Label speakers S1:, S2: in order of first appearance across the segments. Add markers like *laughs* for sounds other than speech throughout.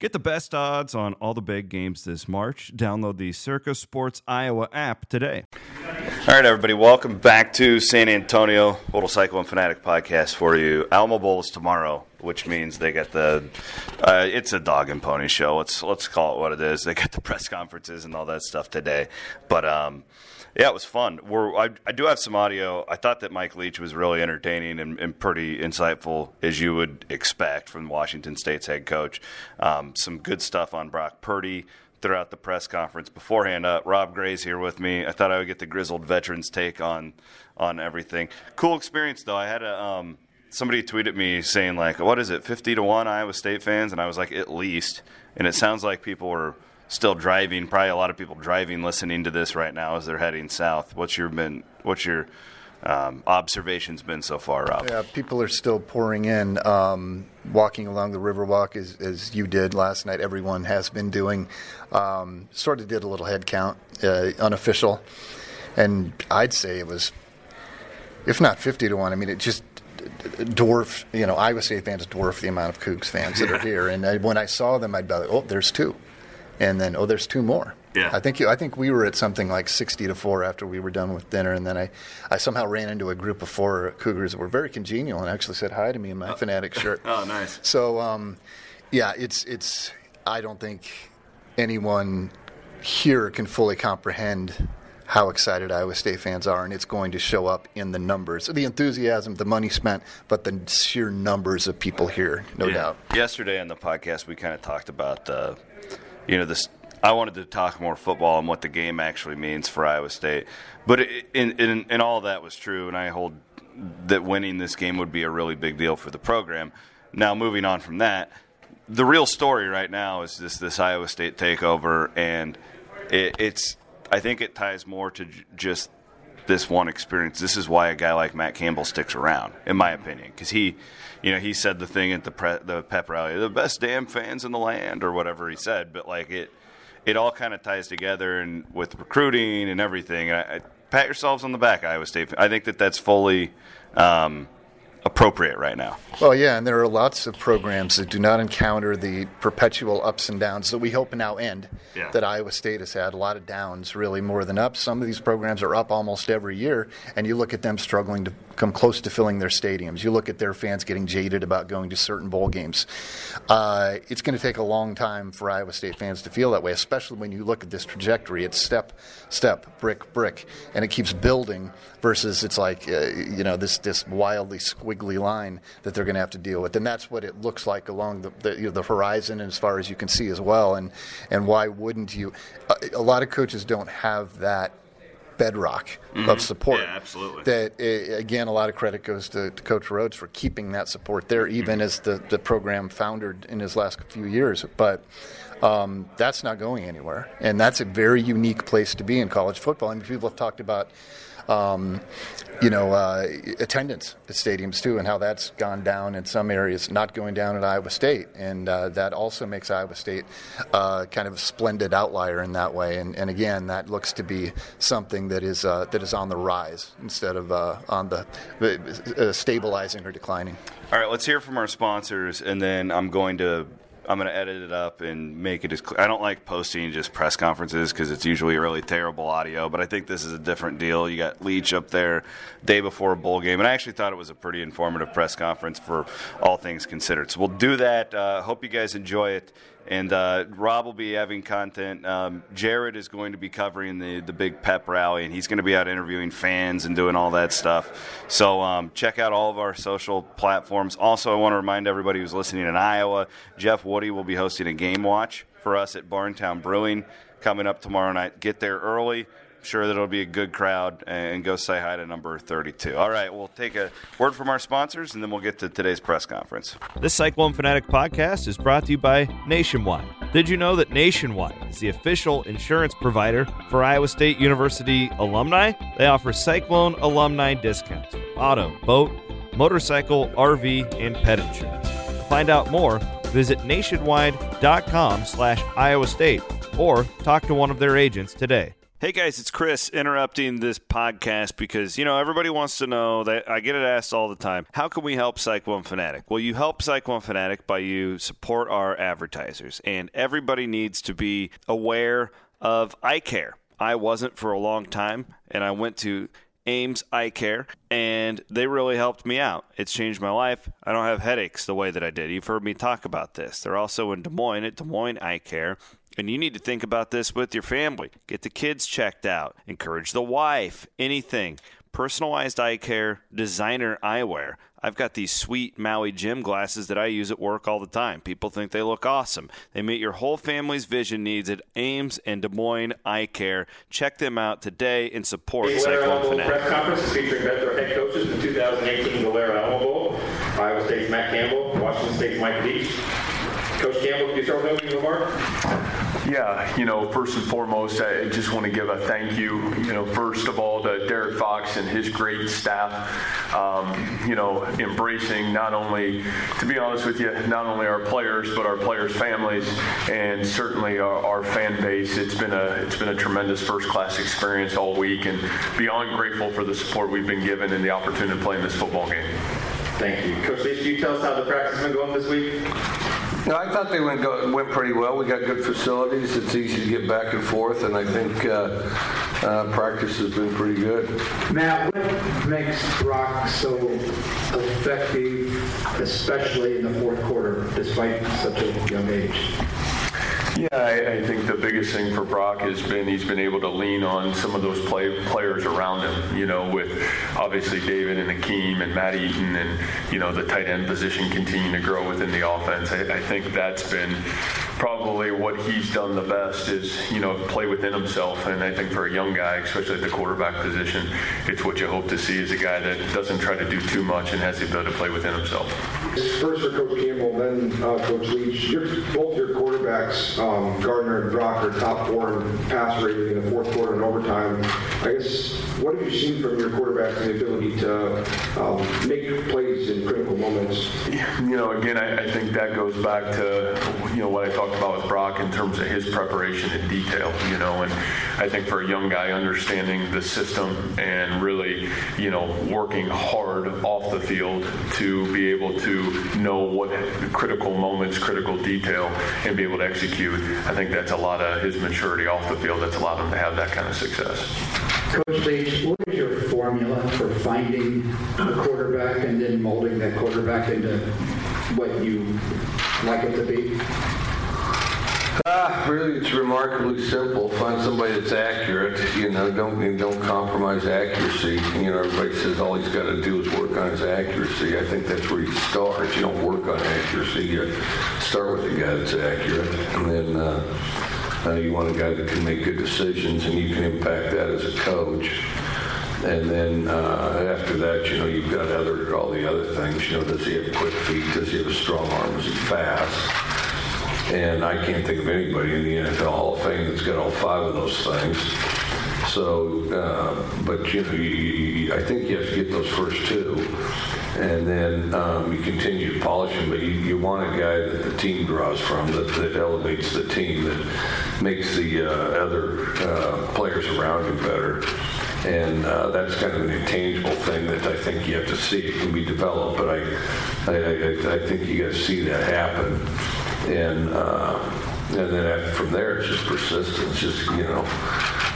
S1: Get the best odds on all the big games this March. Download the Circa Sports Iowa app today.
S2: All right, everybody, welcome back to San Antonio Little Cyclone Fanatic podcast for you. Alamo Bowl is tomorrow, which means they get the uh, it's a dog and pony show. Let's let's call it what it is. They got the press conferences and all that stuff today, but um, yeah, it was fun. We're, I, I, do have some audio. I thought that Mike Leach was really entertaining and, and pretty insightful, as you would expect from Washington State's head coach. Um, some good stuff on Brock Purdy throughout the press conference beforehand. Uh, Rob Gray's here with me. I thought I would get the grizzled veterans take on on everything. Cool experience though. I had a um, somebody tweeted me saying like, "What is it, fifty to one Iowa State fans?" And I was like, "At least." And it sounds like people were still driving. Probably a lot of people driving, listening to this right now as they're heading south. What's your been? What's your um, observations been so far, Rob?
S3: Yeah, people are still pouring in. Um, walking along the Riverwalk as, as you did last night, everyone has been doing. Um, sort of did a little head count, uh, unofficial, and I'd say it was, if not fifty to one. I mean, it just dwarf. You know, Iowa State fans dwarf the amount of Cougs fans that are here. And I, when I saw them, I'd be like, oh, there's two and then oh, there's two more.
S2: Yeah.
S3: I think you, I think we were at something like sixty to four after we were done with dinner, and then I, I somehow ran into a group of four Cougars that were very congenial and actually said hi to me in my oh. fanatic shirt. *laughs*
S2: oh, nice.
S3: So, um, yeah, it's it's. I don't think anyone here can fully comprehend how excited Iowa State fans are, and it's going to show up in the numbers, the enthusiasm, the money spent, but the sheer numbers of people here, no
S2: yeah.
S3: doubt.
S2: Yesterday on the podcast, we kind of talked about the you know this I wanted to talk more football and what the game actually means for Iowa State. But in, in, in all that was true, and I hold that winning this game would be a really big deal for the program. Now, moving on from that, the real story right now is this this Iowa State takeover, and it, it's I think it ties more to j- just this one experience. This is why a guy like Matt Campbell sticks around, in my opinion, because he, you know, he said the thing at the pre- the pep rally, the best damn fans in the land, or whatever he said. But like it, it all kind of ties together, and with recruiting and everything. I, I, pat yourselves on the back, Iowa State. I think that that's fully. Um, appropriate right now.
S3: Well, yeah, and there are lots of programs that do not encounter the perpetual ups and downs that we hope now end.
S2: Yeah.
S3: That Iowa State has had a lot of downs, really more than ups. Some of these programs are up almost every year, and you look at them struggling to come close to filling their stadiums. You look at their fans getting jaded about going to certain bowl games. Uh, it's going to take a long time for Iowa State fans to feel that way, especially when you look at this trajectory. It's step, step, brick, brick, and it keeps building. Versus, it's like uh, you know this this wildly squiggly line that they're going to have to deal with, and that's what it looks like along the the, you know, the horizon, and as far as you can see as well. And and why wouldn't you? A, a lot of coaches don't have that bedrock mm-hmm. of support.
S2: Yeah, absolutely.
S3: That uh, again, a lot of credit goes to, to Coach Rhoads for keeping that support there, even mm-hmm. as the the program foundered in his last few years. But um, that's not going anywhere, and that's a very unique place to be in college football. I mean, people have talked about um, you know, uh, attendance at stadiums too, and how that's gone down in some areas, not going down at Iowa State, and uh, that also makes Iowa State uh, kind of a splendid outlier in that way. And, and again, that looks to be something that is uh, that is on the rise instead of uh, on the uh, stabilizing or declining.
S2: All right, let's hear from our sponsors, and then I'm going to I'm going to edit it up and make it as clear. I don't like posting just press conferences because it's usually really terrible audio, but I think this is a different deal. You got Leach up there day before a bowl game, and I actually thought it was a pretty informative press conference for all things considered. So we'll do that. Uh, hope you guys enjoy it. And uh, Rob will be having content. Um, Jared is going to be covering the, the big pep rally, and he's going to be out interviewing fans and doing all that stuff. So um, check out all of our social platforms. Also, I want to remind everybody who's listening in Iowa, Jeff Woody will be hosting a game watch for us at Barntown Brewing coming up tomorrow night. Get there early sure that it'll be a good crowd and go say hi to number 32. All right, we'll take a word from our sponsors and then we'll get to today's press conference.
S1: This Cyclone Fanatic podcast is brought to you by Nationwide. Did you know that Nationwide is the official insurance provider for Iowa State University alumni? They offer Cyclone alumni discounts, auto, boat, motorcycle, RV, and pet insurance. To find out more, visit nationwide.com slash Iowa State or talk to one of their agents today.
S2: Hey guys, it's Chris interrupting this podcast because, you know, everybody wants to know that I get it asked all the time. How can we help Cyclone Fanatic? Well, you help Cyclone Fanatic by you support our advertisers, and everybody needs to be aware of eye care. I wasn't for a long time, and I went to Ames Eye Care, and they really helped me out. It's changed my life. I don't have headaches the way that I did. You've heard me talk about this. They're also in Des Moines at Des Moines Eye Care. And you need to think about this with your family. Get the kids checked out, encourage the wife, anything. Personalized eye care, designer eyewear. I've got these sweet Maui Jim glasses that I use at work all the time. People think they look awesome. They meet your whole family's vision needs at Ames and Des Moines Eye Care. Check them out today and support
S4: The
S2: Cyclone Fanatic.
S4: press conference is featuring veteran head coaches the 2018 Valero Alamo Bowl. Iowa State's Matt Campbell, Washington State's Mike Leach. Coach Campbell, can you start with opening remark?
S5: Yeah, you know, first and foremost, I just want to give a thank you, you know, first of all to Derrick Fox and his great staff, um, you know, embracing not only, to be honest with you, not only our players, but our players' families and certainly our, our fan base. It's been a, it's been a tremendous first class experience all week and beyond grateful for the support we've been given and the opportunity to play in this football game.
S4: Thank you. Coach can you tell us how the practice has been going this week?
S6: No, I thought they went go, went pretty well. We got good facilities. It's easy to get back and forth, and I think uh, uh, practice has been pretty good.
S7: Matt, what makes Brock so effective, especially in the fourth quarter, despite such a young age?
S5: Yeah, I, I think the biggest thing for Brock has been he's been able to lean on some of those play, players around him. You know, with obviously David and Hakeem and Matt Eaton, and you know the tight end position continuing to grow within the offense. I, I think that's been probably what he's done the best is you know play within himself. And I think for a young guy, especially at the quarterback position, it's what you hope to see is a guy that doesn't try to do too much and has the ability to play within himself.
S8: First for Coach Campbell, then uh, Coach Leach. Both your quarterbacks, um, Gardner and Brock, are top four in pass rating in the fourth quarter and overtime. I guess, what have you seen from your quarterbacks and the ability to um, make plays in critical moments?
S5: You know, again, I, I think that goes back to you know what I talked about with Brock in terms of his preparation in detail. You know, and I think for a young guy, understanding the system and really you know working hard off the field to be able to know what critical moments, critical detail, and be able to execute. I think that's a lot of his maturity off the field. That's allowed him to have that kind of success.
S7: Coach Leach, what is your formula for finding a quarterback and then molding that quarterback into what you like it to be?
S6: Ah, really, it's remarkably simple. Find somebody that's accurate. You know, don't don't compromise accuracy. You know, everybody says all he's got to do is work on his accuracy. I think that's where you start. You don't work on accuracy. You start with a guy that's accurate, and then uh, uh, you want a guy that can make good decisions, and you can impact that as a coach. And then uh, after that, you know, you've got other all the other things. You know, does he have quick feet? Does he have a strong arm? Is he fast? And I can't think of anybody in the NFL Hall of Fame that's got all five of those things. So, uh, but you know, you, you, I think you have to get those first two, and then um, you continue to polish them. But you, you want a guy that the team draws from, that, that elevates the team, that makes the uh, other uh, players around you better. And uh, that's kind of an intangible thing that I think you have to see. It can be developed, but I, I, I, I think you got to see that happen and uh, and then after, from there it's just persistence. Just you know,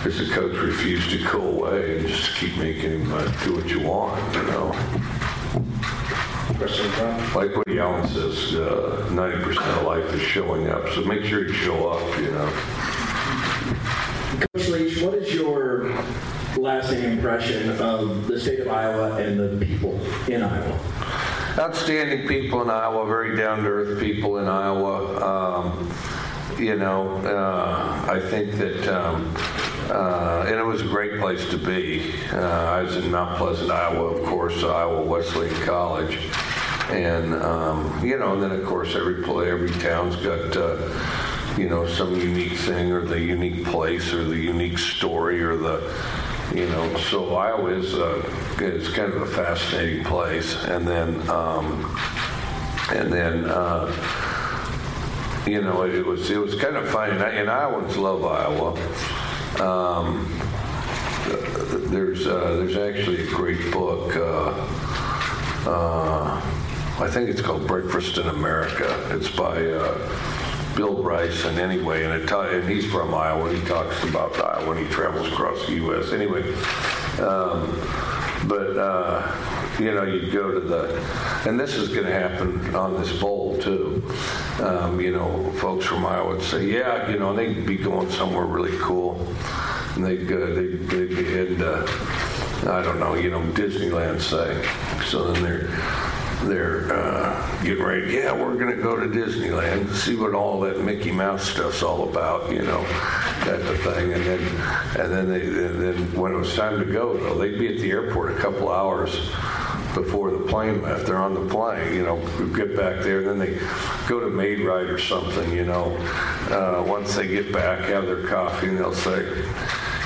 S6: as a coach refuse to go away and just keep making him uh, do what you want. You know, like what Allen says, uh, ninety percent of life is showing up. So make sure you show up. You know.
S7: Coach Leach, what is your lasting impression of the state of Iowa and the people in Iowa?
S6: Outstanding people in Iowa, very down to earth people in Iowa. Um, you know, uh, I think that, um, uh, and it was a great place to be. Uh, I was in Mount Pleasant, Iowa, of course, Iowa Wesleyan College. And, um, you know, and then of course every play, every town's got, uh, you know, some unique thing or the unique place or the unique story or the, you know, so Iowa is uh, kind of a fascinating place, and then um, and then uh, you know it, was it was kind of funny, and, I, and Iowans love Iowa, Um, there's uh, there's actually a great book. Uh, uh, I think it's called Breakfast in America. It's by uh, Bill and anyway, and, ta- and he's from Iowa. He talks about Iowa when he travels across the U.S. Anyway, um, but uh, you know, you go to the, and this is going to happen on this bowl too. Um, you know, folks from Iowa would say, yeah, you know, they'd be going somewhere really cool, and they'd go, they'd, they'd be heading to, I don't know, you know, Disneyland, say. So then they're they're uh, getting ready. Yeah, we're going to go to Disneyland to see what all that Mickey Mouse stuff's all about, you know, that the thing. And then, and then they, and then when it was time to go, though, they'd be at the airport a couple hours before the plane left. They're on the plane, you know, get back there, then they go to Maid-Rite or something, you know. Uh, once they get back, have their coffee, and they'll say,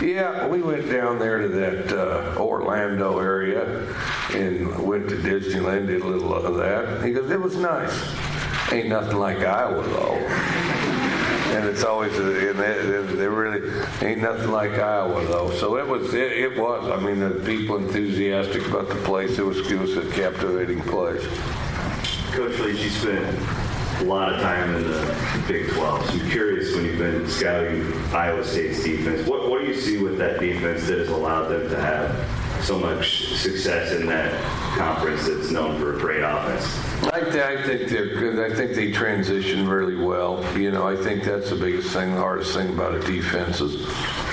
S6: yeah, we went down there to that uh, Orlando area and went to Disneyland, did a little of that. He goes, it was nice. Ain't nothing like Iowa, though. And it's always, and they, they really ain't nothing like Iowa, though. So it was, it, it was. I mean, the people enthusiastic about the place. It was, it was a captivating place.
S9: Coach Leach, you spent a lot of time in the Big 12. So I'm curious when you've been scouting Iowa State's defense, what, what do you see with that defense that has allowed them to have so much success in that conference that's known for a great offense?
S6: I, th- I think they're good. I think they transition really well. You know, I think that's the biggest thing, the hardest thing about a defense is,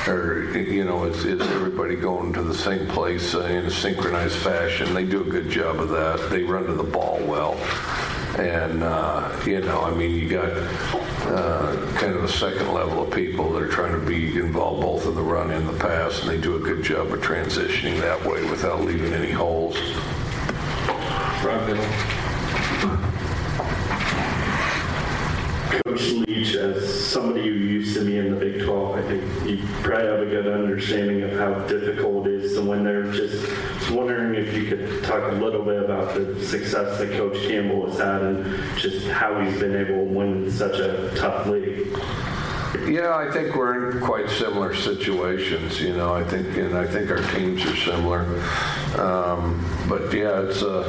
S6: or you know, is, everybody going to the same place uh, in a synchronized fashion. They do a good job of that. They run to the ball well. And, uh, you know, I mean, you got uh, kind of a second level of people that are trying to be involved both in the run and the pass, and they do a good job of transitioning that way without leaving any holes.
S10: Rob Coach Leach, as somebody who used to be in the Big 12, I think you probably have a good understanding of how difficult it is to win there. Just was wondering if you could talk a little bit about the success that Coach Campbell has had and just how he's been able to win such a tough league.
S6: Yeah, I think we're in quite similar situations. You know, I think, and I think our teams are similar. Um, but yeah, it's a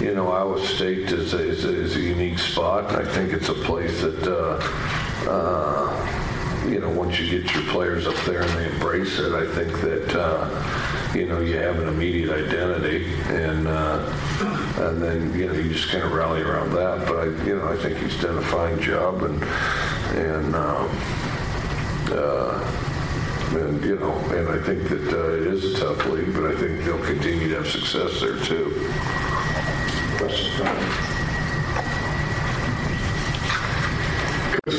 S6: you know, Iowa State is a, is a, is a unique spot. I think it's a place that, uh, uh, you know, once you get your players up there and they embrace it, I think that, uh, you know, you have an immediate identity, and uh, and then you know you just kind of rally around that. But I, you know, I think he's done a fine job, and and. Um, uh, and you know, and I think that uh, it is a tough league, but I think they'll continue to have success there too
S7: Coach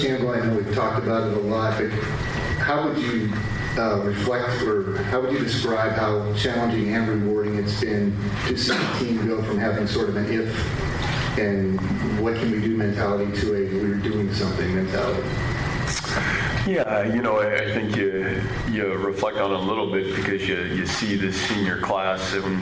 S7: Campbell, I know we've talked about it a lot, but how would you uh, reflect or how would you describe how challenging and rewarding it's been to see the team go from having sort of an if and what can we do mentality to a we're doing something mentality?
S5: Yeah, you know, I, think you you reflect on it a little bit because you, you see this senior class and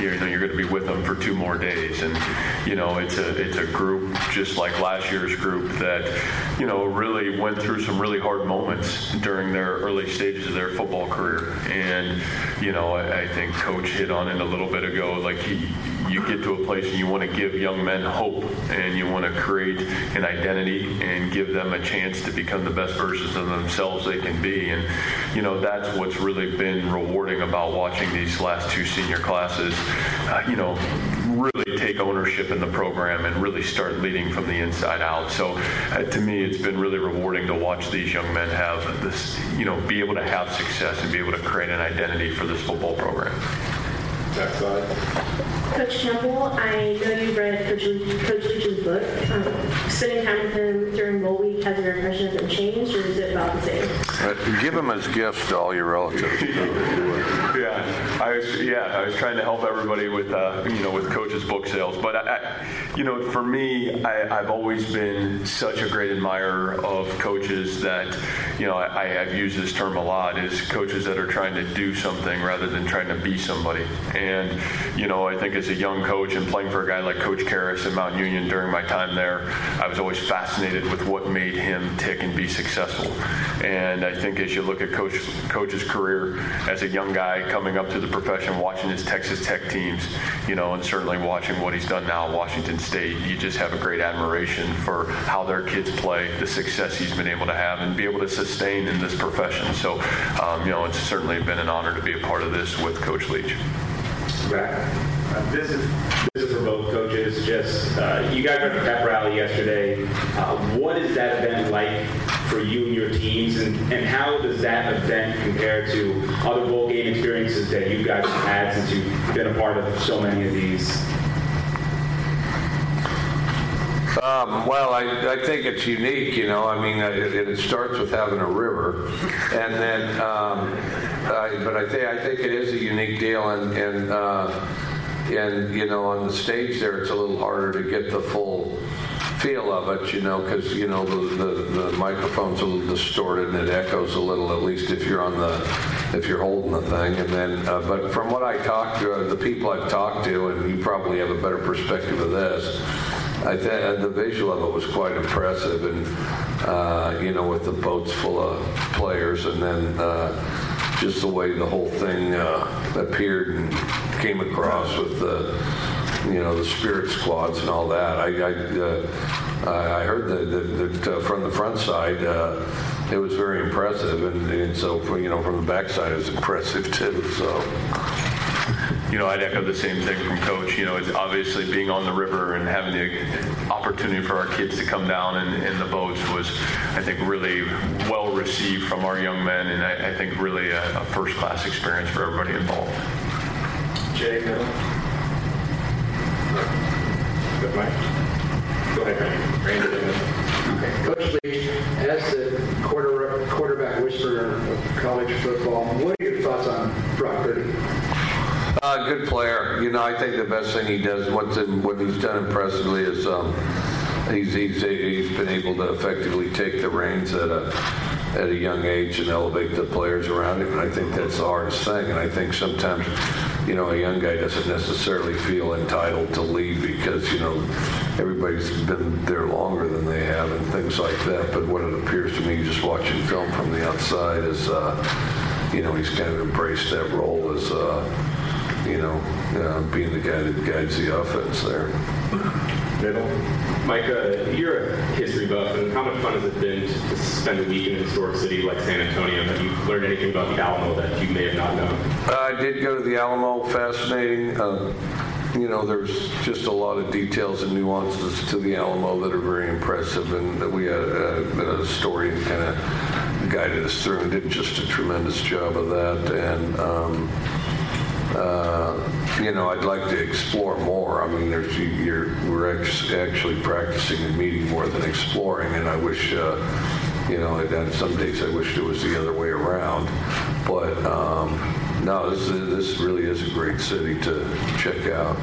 S5: you know you're going to be with them for two more days, and you know it's a it's a group just like last year's group that you know really went through some really hard moments during their early stages of their football career, and you know I, I think Coach hit on it a little bit ago, like he you get to a place and you want to give young men hope and you want to create an identity and give them a chance to become the best versions of themselves they can be. And, you know, that's what's really been rewarding about watching these last two senior classes, uh, you know, really take ownership in the program and really start leading from the inside out. So uh, to me, it's been really rewarding to watch these young men have this, you know, be able to have success and be able to create an identity for this football program.
S11: Coach Campbell, I know you've read Coach, Coach Leach's book. Um, spending time with him during bowl week, has your impression of him changed, or is it about the same?
S6: Uh, give him as gifts to all your relatives. *laughs*
S5: yeah, I was yeah I was trying to help everybody with uh, you know with Coach's book sales, but I, you know, for me, I, I've always been such a great admirer of coaches that, you know, I, I've used this term a lot is coaches that are trying to do something rather than trying to be somebody. And, you know, I think as a young coach and playing for a guy like Coach Kehres at Mount Union during my time there, I was always fascinated with what made him tick and be successful. And I think as you look at Coach Coach's career as a young guy coming up to the profession, watching his Texas Tech teams, you know, and certainly watching what he's done now at Washington State, you just have a great admiration for how their kids play, the success he's been able to have, and be able to sustain in this profession. So, um, you know, it's certainly been an honor to be a part of this with Coach Leach.
S4: Uh, this is this is for both coaches. Just uh, you guys were at the pep rally yesterday. Uh, what is that event like for you and your teams, and, and how does that event compare to other bowl game experiences that you guys have had since you've been a part of so many of these?
S6: Um, well, I, I think it's unique, you know. I mean, it, it starts with having a river, and then, um, I, but I think I think it is a unique deal, and and uh, and you know, on the stage there, it's a little harder to get the full feel of it, you know, because you know the, the, the microphone's a little distorted and it echoes a little, at least if you're on the if you're holding the thing. And then, uh, but from what I talked to, uh, the people I've talked to, and you probably have a better perspective of this. I think the visual of it was quite impressive, and uh, you know, with the boats full of players, and then uh, just the way the whole thing uh, appeared and came across with the you know the spirit squads and all that. I I, uh, I heard that, that, that uh, from the front side. Uh, it was very impressive, and, and so you know from the backside it was impressive *laughs* too. So
S5: you know, I'd echo the same thing from Coach. You know, it's obviously being on the river and having the opportunity for our kids to come down in, in the boats was, I think, really well received from our young men, and I, I think really a, a first class experience for everybody involved.
S4: Jay, middle. Good, Mike. Go ahead, Randy.
S12: Okay. Coach Lee, as the quarter, quarterback whisperer of college football, what are your thoughts on Brock Purdy?
S6: Uh, good player. You know, I think the best thing he does, what's in, what he's done impressively is um, he's, he's he's been able to effectively take the reins at a at a young age and elevate the players around him. And I think that's the hardest thing. And I think sometimes, you know, a young guy doesn't necessarily feel entitled to lead because you know everybody's been there longer than they have and things like that. But what it appears to me, just watching film from the outside, is uh, you know he's kind of embraced that role as. Uh, you know, uh, being the guy that guides the offense there.
S4: Middle. Micah, you're a history buff, and how much fun has it been to spend a week in a historic city like San Antonio? Have you learned anything about the Alamo that you may have not known?
S6: Uh, I did go to the Alamo. Fascinating. Uh, you know, there's just a lot of details and nuances to the Alamo that are very impressive, and that we had a, a historian kind of guided us through and did just a tremendous job of that. And um, uh, you know, I'd like to explore more. I mean, there's you're, we're actually practicing and meeting more than exploring, and I wish, uh, you know, and some days I wish it was the other way around. But um, no, this this really is a great city to check out.